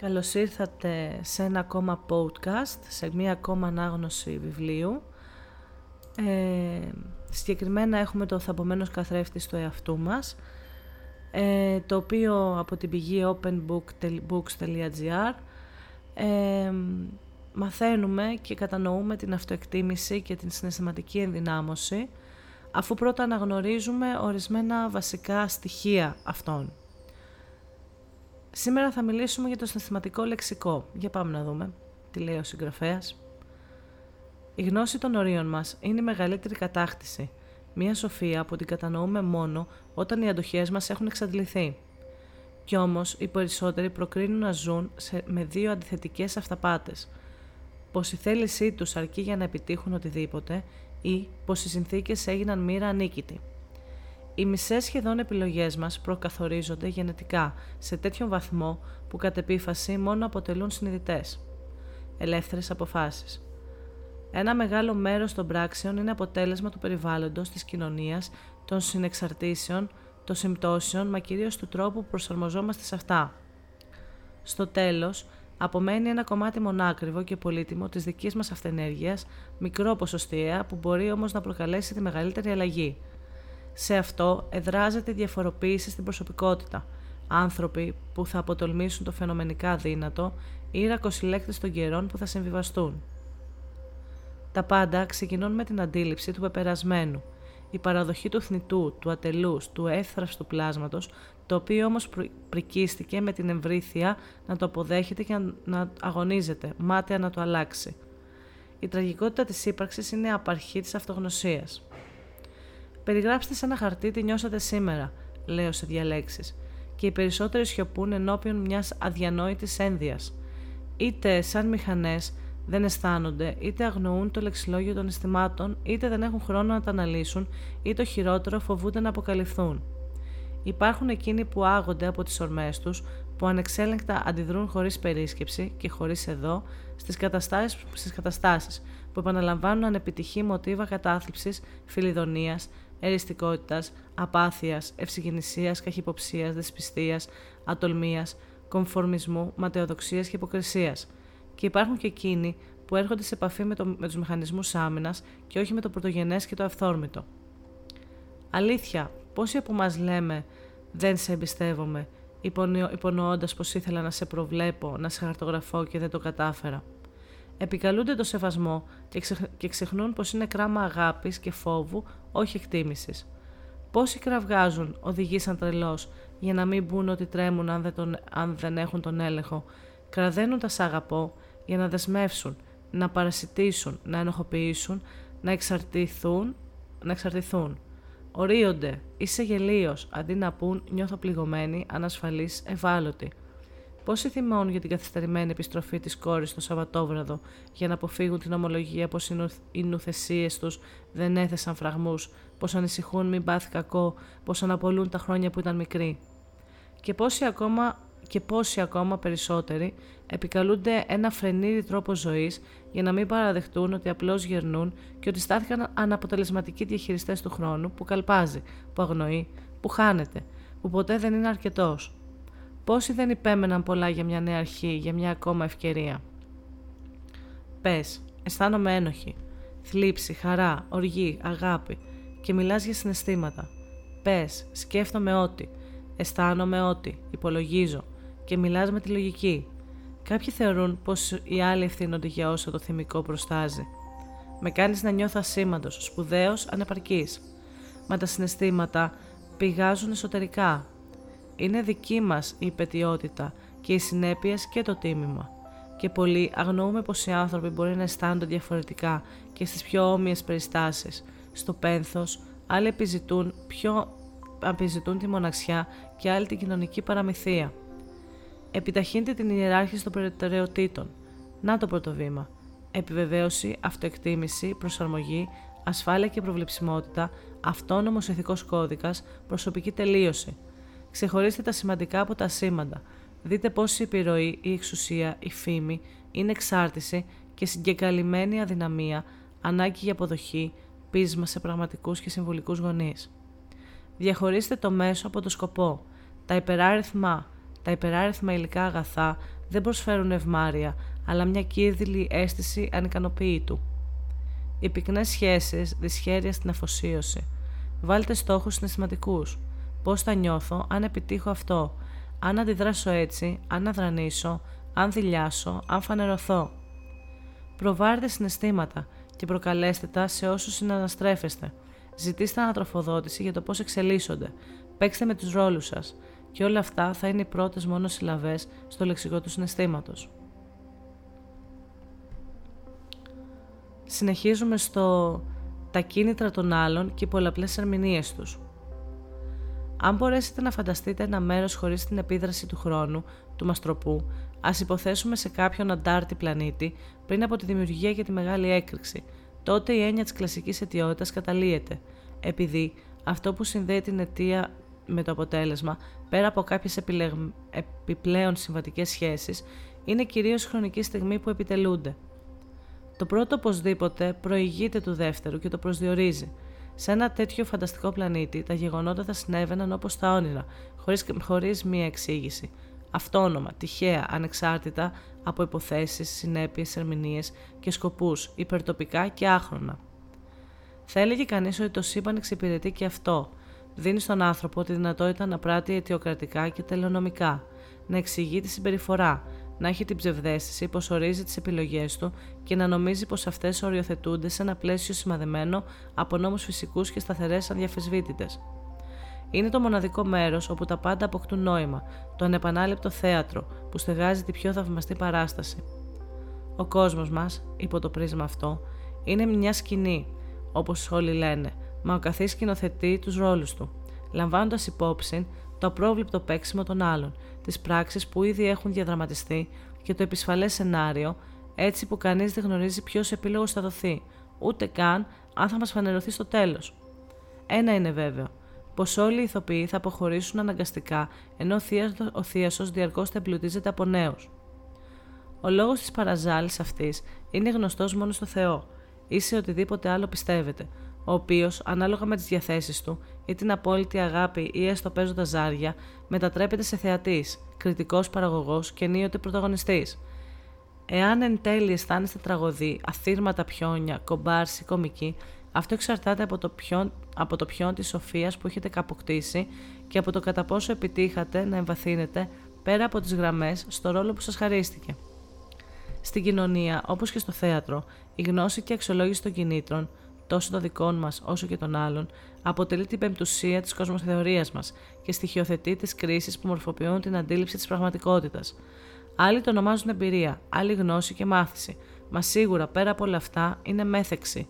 Καλώς ήρθατε σε ένα ακόμα podcast, σε μία ακόμα ανάγνωση βιβλίου. Ε, συγκεκριμένα έχουμε το θαμπομένος καθρέφτης στο εαυτού μας, ε, το οποίο από την πηγή openbooks.gr ε, μαθαίνουμε και κατανοούμε την αυτοεκτίμηση και την συναισθηματική ενδυνάμωση, αφού πρώτα αναγνωρίζουμε ορισμένα βασικά στοιχεία αυτών. Σήμερα θα μιλήσουμε για το συναισθηματικό λεξικό. Για πάμε να δούμε τι λέει ο συγγραφέας. Η γνώση των ορίων μας είναι η μεγαλύτερη κατάκτηση. Μία σοφία που την κατανοούμε μόνο όταν οι αντοχές μας έχουν εξαντληθεί. Κι όμως οι περισσότεροι προκρίνουν να ζουν σε, με δύο αντιθετικές αυταπάτες. Πως η θέλησή τους αρκεί για να επιτύχουν οτιδήποτε ή πως οι συνθήκες έγιναν μοίρα ανίκητη. Οι μισές σχεδόν επιλογές μας προκαθορίζονται γενετικά σε τέτοιο βαθμό που κατ' επίφαση μόνο αποτελούν συνειδητές. Ελεύθερες αποφάσεις. Ένα μεγάλο μέρος των πράξεων είναι αποτέλεσμα του περιβάλλοντος, της κοινωνίας, των συνεξαρτήσεων, των συμπτώσεων, μα κυρίως του τρόπου που προσαρμοζόμαστε σε αυτά. Στο τέλος, απομένει ένα κομμάτι μονάκριβο και πολύτιμο της δικής μας αυθενέργειας, μικρό ποσοστιαία που μπορεί όμως να προκαλέσει τη μεγαλύτερη αλλαγή – σε αυτό εδράζεται η διαφοροποίηση στην προσωπικότητα. Άνθρωποι που θα αποτολμήσουν το φαινομενικά δύνατο ή ρακοσυλλέκτες των καιρών που θα συμβιβαστούν. Τα πάντα ξεκινούν με την αντίληψη του πεπερασμένου, η παραδοχή του θνητού, του ατελούς, του εύθραυστου πλάσματος, το οποίο όμως πρικίστηκε με την εμβρήθεια να το αποδέχεται και να αγωνίζεται, μάταια να το αλλάξει. Η τραγικότητα της ύπαρξης είναι απαρχή της αυτογνωσίας. Περιγράψτε σε ένα χαρτί τι νιώσατε σήμερα, λέω σε διαλέξεις, και οι περισσότεροι σιωπούν ενώπιον μιας αδιανόητης ένδυας. Είτε σαν μηχανές δεν αισθάνονται, είτε αγνοούν το λεξιλόγιο των αισθημάτων, είτε δεν έχουν χρόνο να τα αναλύσουν, ή το χειρότερο φοβούνται να αποκαλυφθούν. Υπάρχουν εκείνοι που άγονται από τις ορμές τους, που ανεξέλεγκτα αντιδρούν χωρίς περίσκεψη και χωρίς εδώ στις καταστάσεις, που επαναλαμβάνουν ανεπιτυχή μοτίβα κατάθλιψης, φιλιδονίας, εριστικότητας, απάθειας, ευσυγενησίας, καχυποψίας, δεσπιστίας, ατολμίας, κομφορμισμού, ματαιοδοξίας και υποκρισίας. Και υπάρχουν και εκείνοι που έρχονται σε επαφή με, το, με τους μηχανισμούς άμυνας και όχι με το πρωτογενές και το αυθόρμητο. Αλήθεια, πόσοι από μας λέμε «δεν σε εμπιστεύομαι», υπονοώντας πως ήθελα να σε προβλέπω, να σε χαρτογραφώ και δεν το κατάφερα επικαλούνται το σεβασμό και ξεχνούν πως είναι κράμα αγάπης και φόβου, όχι εκτίμησης. Πόσοι κραυγάζουν, οδηγήσαν τρελός για να μην μπουν ότι τρέμουν αν δεν, τον, αν δεν έχουν τον έλεγχο. Κραδένουν τα σ' αγαπώ για να δεσμεύσουν, να παρασιτήσουν, να ενοχοποιήσουν, να εξαρτηθούν, να εξαρτηθούν. Ορίονται, είσαι γελίος, αντί να πούν νιώθω πληγωμένοι, ανασφαλής, ευάλωτοι. Πόσοι θυμώνουν για την καθυστερημένη επιστροφή της κόρης το Σαββατόβραδο για να αποφύγουν την ομολογία πως οι νουθεσίες τους δεν έθεσαν φραγμούς, πως ανησυχούν μην πάθει κακό, πως αναπολούν τα χρόνια που ήταν μικροί; Και πόσοι ακόμα, και πόσοι ακόμα περισσότεροι επικαλούνται ένα φρενήρι τρόπο ζωής για να μην παραδεχτούν ότι απλώς γερνούν και ότι στάθηκαν αναποτελεσματικοί διαχειριστές του χρόνου που καλπάζει, που αγνοεί, που χάνεται, που ποτέ δεν είναι αρκετός; Πόσοι δεν υπέμεναν πολλά για μια νέα αρχή, για μια ακόμα ευκαιρία; Πες, αισθάνομαι ένοχη. Θλίψη, χαρά, οργή, αγάπη και μιλάς για συναισθήματα. Πες, σκέφτομαι ότι, αισθάνομαι ότι, υπολογίζω και μιλάς με τη λογική. Κάποιοι θεωρούν πως οι άλλοι ευθύνονται για όσο το θυμικό προστάζει. Με κάνεις να νιώθω ασήμαντος, σπουδαίος, ανεπαρκής. Μα τα συναισθήματα πηγάζουν εσωτερικά, είναι δική μας η υπετιότητα και οι συνέπειες και το τίμημα. Και πολλοί αγνοούμε πως οι άνθρωποι μπορεί να αισθάνονται διαφορετικά και στις πιο όμοιες περιστάσεις. Στο πένθος, άλλοι επιζητούν, πιο, επιζητούν τη μοναξιά και άλλοι την κοινωνική παραμυθία. Επιταχύνεται την ιεράρχηση των προτεραιοτήτων. Να το πρώτο βήμα. Επιβεβαίωση, αυτοεκτίμηση, προσαρμογή, ασφάλεια και προβλεψιμότητα, αυτόνομος ηθικός κώδικας, προσωπική τελείωση – Ξεχωρίστε τα σημαντικά από τα σήμαντα. Δείτε πώς η επιρροή, η εξουσία, η φήμη είναι εξάρτηση και συγκεκαλυμμένη αδυναμία, ανάγκη για αποδοχή, πείσμα σε πραγματικούς και συμβολικούς γονείς. Διαχωρίστε το μέσο από το σκοπό. Τα υπεράριθμα, τα υπεράριθμα υλικά αγαθά δεν προσφέρουν ευμάρεια, αλλά μια κύρδηλη αίσθηση ανικανοποίητου. Οι πυκνές σχέσεις, δυσχέρεια στην αφοσίωση. Βάλτε στόχους συναισθηματικούς. Πώς θα νιώθω αν επιτύχω αυτό, αν αντιδράσω έτσι, αν αδρανήσω, αν δηλιάσω, αν φανερωθώ. Προβάρετε συναισθήματα και προκαλέστε τα σε όσους συναναστρέφεστε. Ζητήστε ανατροφοδότηση για το πώς εξελίσσονται. Παίξτε με τους ρόλους σας. Και όλα αυτά θα είναι οι πρώτες μόνο συλλαβές στο λεξικό του συναισθήματος. Συνεχίζουμε στο τα κίνητρα των άλλων και οι πολλαπλές ερμηνείες τους. Αν μπορέσετε να φανταστείτε ένα μέρος χωρίς την επίδραση του χρόνου, του μαστροπού, ας υποθέσουμε σε κάποιον αντάρτη πλανήτη πριν από τη δημιουργία και τη μεγάλη έκρηξη, τότε η έννοια της κλασικής αιτιότητας καταλύεται, επειδή αυτό που συνδέει την αιτία με το αποτέλεσμα, πέρα από κάποιες επιλεγ... επιπλέον συμβατικές σχέσεις, είναι κυρίως χρονική στιγμή που επιτελούνται. Το πρώτο οπωσδήποτε προηγείται του δεύτερου και το προσδιορίζει – σε ένα τέτοιο φανταστικό πλανήτη, τα γεγονότα θα συνέβαιναν όπως τα όνειρα, χωρίς, χωρίς μία εξήγηση. Αυτόνομα, τυχαία, ανεξάρτητα από υποθέσεις, συνέπειες, ερμηνείες και σκοπούς, υπερτοπικά καιάχρονα. Θα έλεγε κανείς ότι το σύμπαν εξυπηρετεί και αυτό. Δίνει στον άνθρωπο τη δυνατότητα να πράττει αιτιοκρατικά και τελειονομικά, να εξηγεί τη συμπεριφορά, να έχει την ψευδέστηση πως ορίζει τις επιλογές του και να νομίζει πως αυτές οριοθετούνται σε ένα πλαίσιο σημαδεμένο από νόμους φυσικούς και σταθερές αδιαφεσβήτητε. Είναι το μοναδικό μέρος όπου τα πάντα αποκτούν νόημα, το ανεπανάληπτο θέατρο που στεγάζει τη πιο θαυμαστή παράσταση. Ο κόσμος μας, υπό το πρίσμα αυτό, είναι μια σκηνή, όπως όλοι λένε, μα ο καθής σκηνοθετεί τους ρόλους του, λαμβάνοντας υπόψη το απρόβλεπτο παίξιμο των άλλων τις πράξεις που ήδη έχουν διαδραματιστεί και το επισφαλές σενάριο, έτσι που κανείς δεν γνωρίζει ποιος επίλογος θα δοθεί, ούτε καν αν θα μας φανερωθεί στο τέλος. Ένα είναι βέβαιο, πως όλοι οι ηθοποιοί θα αποχωρήσουν αναγκαστικά, ενώ ο θείασος διαρκώς θα εμπλουτίζεται από νέους. Ο λόγος της παραζάλης αυτής είναι γνωστός μόνο στο Θεό ή σε οτιδήποτε άλλο πιστεύετε, ο οποίος, ανάλογα με τις διαθέσεις του ή την απόλυτη αγάπη ή έστω παίζοντας ζάρια, μετατρέπεται σε θεατής, κριτικός παραγωγός και ενίοτε πρωταγωνιστής. Εάν εν τέλει αισθάνεστε τραγωδί, αθήρματα πιόνια, κομπάρση, κομική, αυτό εξαρτάται από το, ποιον, από το ποιον της σοφίας που έχετε καποκτήσει και από το κατά πόσο επιτύχατε να εμβαθύνετε πέρα από τις γραμμές στο ρόλο που σας χαρίστηκε. Στην κοινωνία, όπως και στο θέατρο, η γνώση και η αξιολόγηση των κινήτρων, τόσο των δικών μας όσο και των άλλων, αποτελεί την πεμπτουσία της κοσμοθεωρίας μας και στοιχειοθετεί τις κρίσεις που μορφοποιούν την αντίληψη της πραγματικότητας. Άλλοι το ονομάζουν εμπειρία, άλλοι γνώση και μάθηση, μα σίγουρα πέρα από όλα αυτά είναι μέθεξη.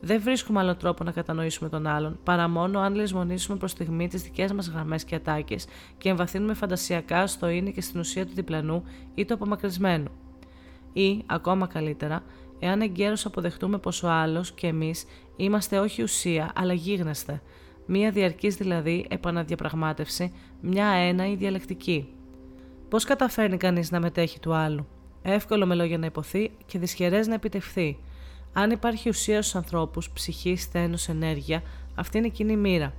Δεν βρίσκουμε άλλο τρόπο να κατανοήσουμε τον άλλον, παρά μόνο αν λησμονήσουμε προς στιγμή τις δικές μας γραμμές και ατάκες και εμβαθύνουμε φαντασιακά στο είναι και στην ουσία του διπλανού ή του απομακρυσμένου. Ή, ακόμα καλύτερα, εάν εγκαίρως αποδεχτούμε πως ο άλλος και εμείς είμαστε όχι ουσία, αλλά γίγνεσθε, μία διαρκής δηλαδή επαναδιαπραγμάτευση, μια ένα ή διαλεκτική. Πώς καταφέρνει κανείς να μετέχει του άλλου; Εύκολο με λόγια να υποθεί και δυσχερές να επιτευχθεί. Αν υπάρχει ουσία στους ανθρώπους, ψυχή, στένος, ενέργεια, αυτή είναι η κοινή μοίρα.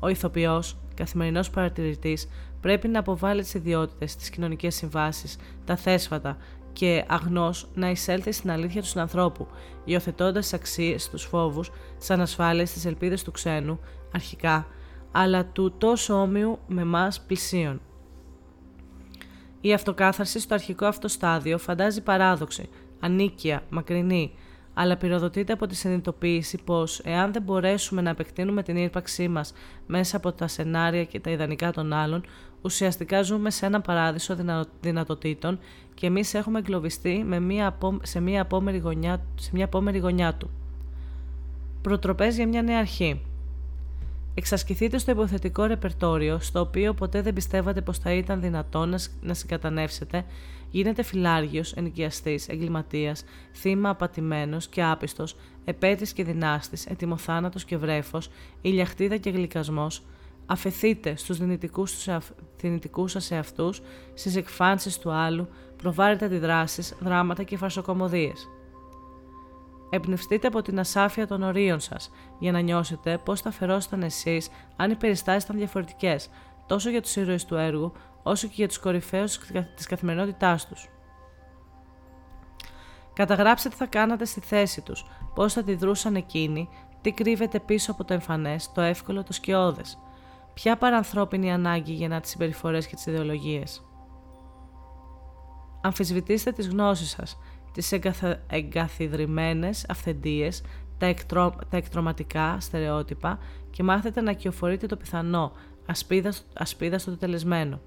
Ο ηθοποιός, καθημερινός παρατηρητής, πρέπει να αποβάλει τις ιδιότητες, τις κοινωνικές συμβάσεις, τα θέσφατα, και αγνός να εισέλθει στην αλήθεια του συνανθρώπου, υιοθετώντας τι αξίες, του φόβους, τι ανασφάλειε, τι ελπίδες του ξένου, αρχικά, αλλά του τόσο όμοιου με εμά πλησίων. Η αυτοκάθαρση στο αρχικό αυτό στάδιο φαντάζει παράδοξη, ανίκεια, μακρινή, αλλά πυροδοτείται από τη συνειδητοποίηση πως εάν δεν μπορέσουμε να επεκτείνουμε την ύπαρξή μας μέσα από τα σενάρια και τα ιδανικά των άλλων, ουσιαστικά ζούμε σε ένα παράδεισο δυνατοτήτων και εμείς έχουμε εγκλωβιστεί με μια σε, μια απόμερη γωνιά, σε μια απόμερη γωνιά του. Προτροπές για μια νέα αρχή. Εξασκηθείτε στο υποθετικό ρεπερτόριο, στο οποίο ποτέ δεν πιστεύατε πως θα ήταν δυνατό να συγκατανεύσετε, γίνεται φυλάργιος, ενοικιαστής, εγκληματίας, θύμα απατημένος και άπιστος, επέτης και δυνάστης, ετοιμοθάνατος και βρέφος, ηλιαχτίδα και γλυκασμός, αφαιθείτε στους δυνητικούς, δυνητικούς σας εαυτούς, στις εκφάνσεις του άλλου, προβάρετε αντιδράσεις, δράματα και φαρσοκομωδίες. Εμπνευστείτε από την ασάφεια των ορίων σας για να νιώσετε πώς θα φερόσασταν εσείς αν οι περιστάσεις ήταν διαφορετικές, τόσο για τους ήρωες του έργου, όσο και για τους κορυφαίους της καθημερινότητάς τους. Καταγράψτε τι θα κάνατε στη θέση τους, πώς θα τη δρούσαν εκείνοι, τι κρύβεται πίσω από το εμφανές, το εύκολο, το σκιώδες. Ποια παρανθρώπινη ανάγκη γεννά τις συμπεριφορές και τις ιδεολογίες. Αμφισβητήστε τις γνώσεις σας, τις εγκαθ... εγκαθιδρυμένες αυθεντίες, τα, εκτρο... τα εκτροματικά στερεότυπα και μάθετε να κυοφορείτε το πιθανό, ασπίδα, στο τελεσμένο.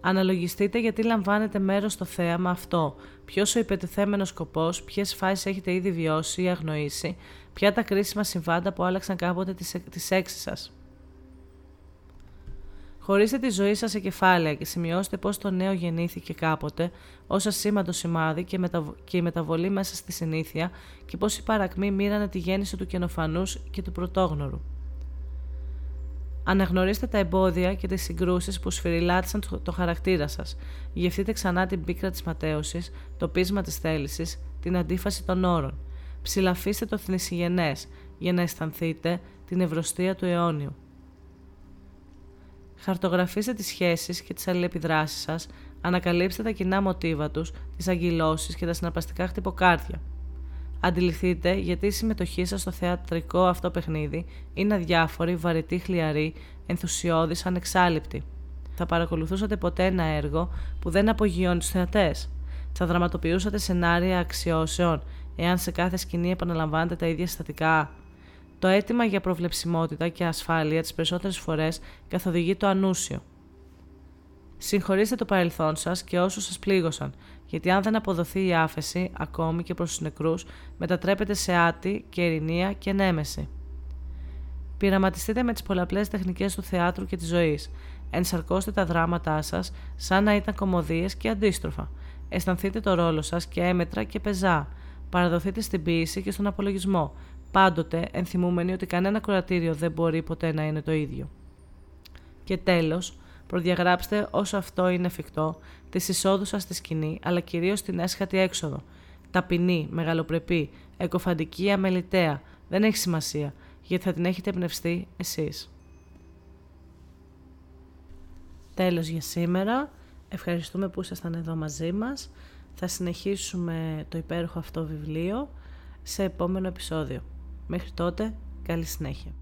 Αναλογιστείτε γιατί λαμβάνετε μέρος στο θέαμα αυτό, ποιος ο υπετεθέμενο σκοπός, ποιες φάσεις έχετε ήδη βιώσει ή αγνοήσει, ποια τα κρίσιμα συμβάντα που άλλαξαν κάποτε τις έξι σας. Χωρίστε τη ζωή σας σε κεφάλαια και σημειώστε πώ το νέο γεννήθηκε κάποτε ως ασήμαντο σημάδι και, και η μεταβολή μέσα στη συνήθεια και πώ οι παρακμοί μοίρανε τη γέννηση του καινοφανούς και του πρωτόγνωρου. Αναγνωρίστε τα εμπόδια και τις συγκρούσεις που σφυριλάτησαν το χαρακτήρα σας. Γευτείτε ξανά την πίκρα της ματέωσης, το πείσμα της θέλησης, την αντίφαση των όρων. Ψηλαφίστε το θνησιγενές για να αισθανθείτε την ευρωστία του αιώνιου. Χαρτογραφήστε τις σχέσεις και τις αλληλεπιδράσεις σας, ανακαλύψτε τα κοινά μοτίβα τους, τις αγκυλώσεις και τα συναρπαστικά χτυποκάρδια. Αντιληφθείτε γιατί η συμμετοχή σας στο θεατρικό αυτό παιχνίδι είναι αδιάφορη, βαρετή, χλιαρή, ενθουσιώδης, ανεξάλληπτη. Θα παρακολουθούσατε ποτέ ένα έργο που δεν απογειώνει τους θεατές. Θα δραματοποιούσατε σενάρια αξιώσεων, εάν σε κάθε σκηνή επαναλαμβάνετε τα ίδια συστατικά. Το αίτημα για προβλεψιμότητα και ασφάλεια τις περισσότερες φορές καθοδηγεί το ανούσιο. Συγχωρήστε το παρελθόν σας και όσους σας πλήγωσαν, γιατί αν δεν αποδοθεί η άφεση, ακόμη και προς τους νεκρούς, μετατρέπεται σε άτη και ειρηνία και νέμεση. Πειραματιστείτε με τις πολλαπλές τεχνικές του θεάτρου και της ζωής. Ενσαρκώστε τα δράματά σας σαν να ήταν κομμωδίες και αντίστροφα. Αισθανθείτε το ρόλο σας και έμετρα και πεζά. Παραδοθείτε στην ποίηση και στον απολογισμό, πάντοτε ενθυμούμενοι ότι κανένα κρατήριο δεν μπορεί ποτέ να είναι το ίδιο. Και τέλος, προδιαγράψτε όσο αυτό είναι εφικτό τη εισόδους σας στη σκηνή, αλλά κυρίως την έσχατη έξοδο. Ταπεινή, μεγαλοπρεπή, εκοφαντική, αμεληταία. Δεν έχει σημασία, γιατί θα την έχετε εμπνευστεί εσείς. Τέλος για σήμερα. Ευχαριστούμε που ήσασταν εδώ μαζί μας. Θα συνεχίσουμε το υπέροχο αυτό βιβλίο σε επόμενο επεισόδιο. Μέχρι τότε, καλή συνέχεια.